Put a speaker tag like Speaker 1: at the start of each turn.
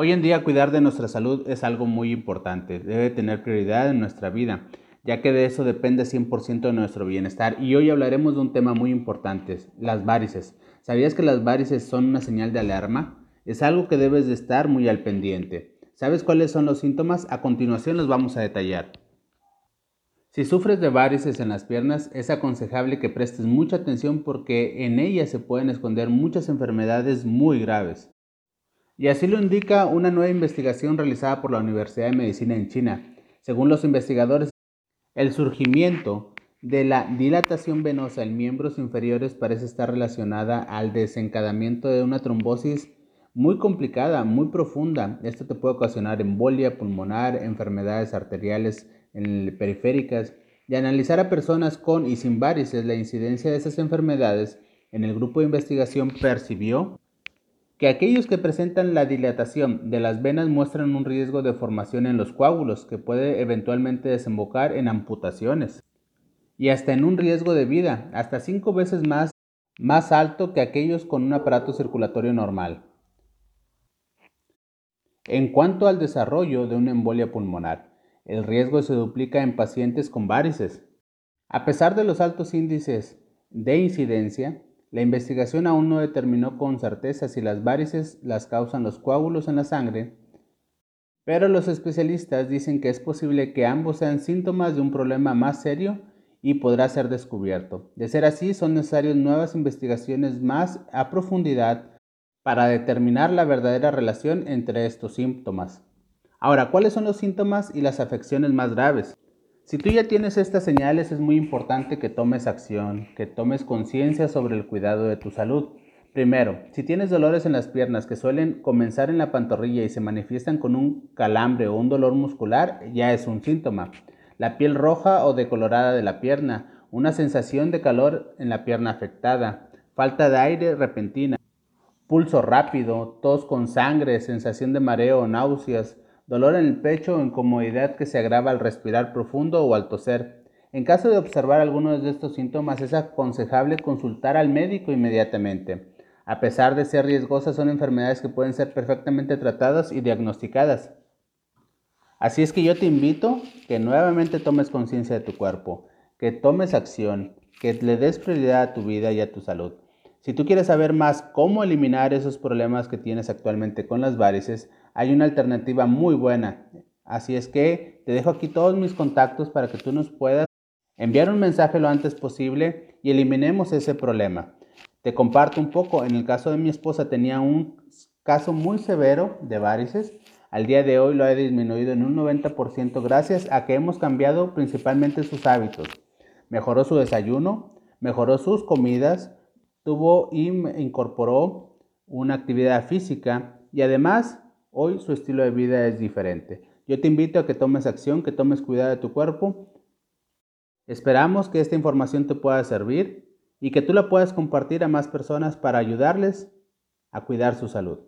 Speaker 1: Hoy en día cuidar de nuestra salud es algo muy importante, debe tener prioridad en nuestra vida, ya que de eso depende 100% de nuestro bienestar. Y hoy hablaremos de un tema muy importante, las varices. ¿Sabías que las varices son una señal de alarma? Es algo que debes de estar muy al pendiente. ¿Sabes cuáles son los síntomas? A continuación los vamos a detallar. Si sufres de varices en las piernas, es aconsejable que prestes mucha atención porque en ellas se pueden esconder muchas enfermedades muy graves. Y así lo indica una nueva investigación realizada por la Universidad de Medicina en China. Según los investigadores, el surgimiento de la dilatación venosa en miembros inferiores parece estar relacionada al desencadenamiento de una trombosis muy complicada, muy profunda. Esto te puede ocasionar embolia pulmonar, enfermedades arteriales periféricas. Y analizar a personas con y sin varices la incidencia de esas enfermedades, en el grupo de investigación percibió que aquellos que presentan la dilatación de las venas muestran un riesgo de formación en los coágulos que puede eventualmente desembocar en amputaciones y hasta en un riesgo de vida, hasta cinco veces más, más alto que aquellos con un aparato circulatorio normal. En cuanto al desarrollo de una embolia pulmonar, el riesgo se duplica en pacientes con varices. A pesar de los altos índices de incidencia, la investigación aún no determinó con certeza si las varices las causan los coágulos en la sangre, pero los especialistas dicen que es posible que ambos sean síntomas de un problema más serio y podrá ser descubierto. De ser así, son necesarias nuevas investigaciones más a profundidad para determinar la verdadera relación entre estos síntomas. Ahora, ¿cuáles son los síntomas y las afecciones más graves? Si tú ya tienes estas señales, es muy importante que tomes acción, que tomes conciencia sobre el cuidado de tu salud. Primero, si tienes dolores en las piernas que suelen comenzar en la pantorrilla y se manifiestan con un calambre o un dolor muscular, ya es un síntoma. La piel roja o decolorada de la pierna, una sensación de calor en la pierna afectada, falta de aire repentina, pulso rápido, tos con sangre, sensación de mareo o náuseas, dolor en el pecho o incomodidad que se agrava al respirar profundo o al toser. En caso de observar algunos de estos síntomas es aconsejable consultar al médico inmediatamente. A pesar de ser riesgosas, son enfermedades que pueden ser perfectamente tratadas y diagnosticadas. Así es que yo te invito que nuevamente tomes conciencia de tu cuerpo, que tomes acción, que le des prioridad a tu vida y a tu salud. Si tú quieres saber más cómo eliminar esos problemas que tienes actualmente con las varices, hay una alternativa muy buena. Así es que te dejo aquí todos mis contactos para que tú nos puedas enviar un mensaje lo antes posible y eliminemos ese problema. Te comparto un poco, en el caso de mi esposa tenía un caso muy severo de varices. Al día de hoy lo ha disminuido en un 90% gracias a que hemos cambiado principalmente sus hábitos. Mejoró su desayuno, mejoró sus comidas, tuvo y incorporó una actividad física y además Hoy su estilo de vida es diferente. Yo te invito a que tomes acción, que tomes cuidado de tu cuerpo. Esperamos que esta información te pueda servir y que tú la puedas compartir a más personas para ayudarles a cuidar su salud.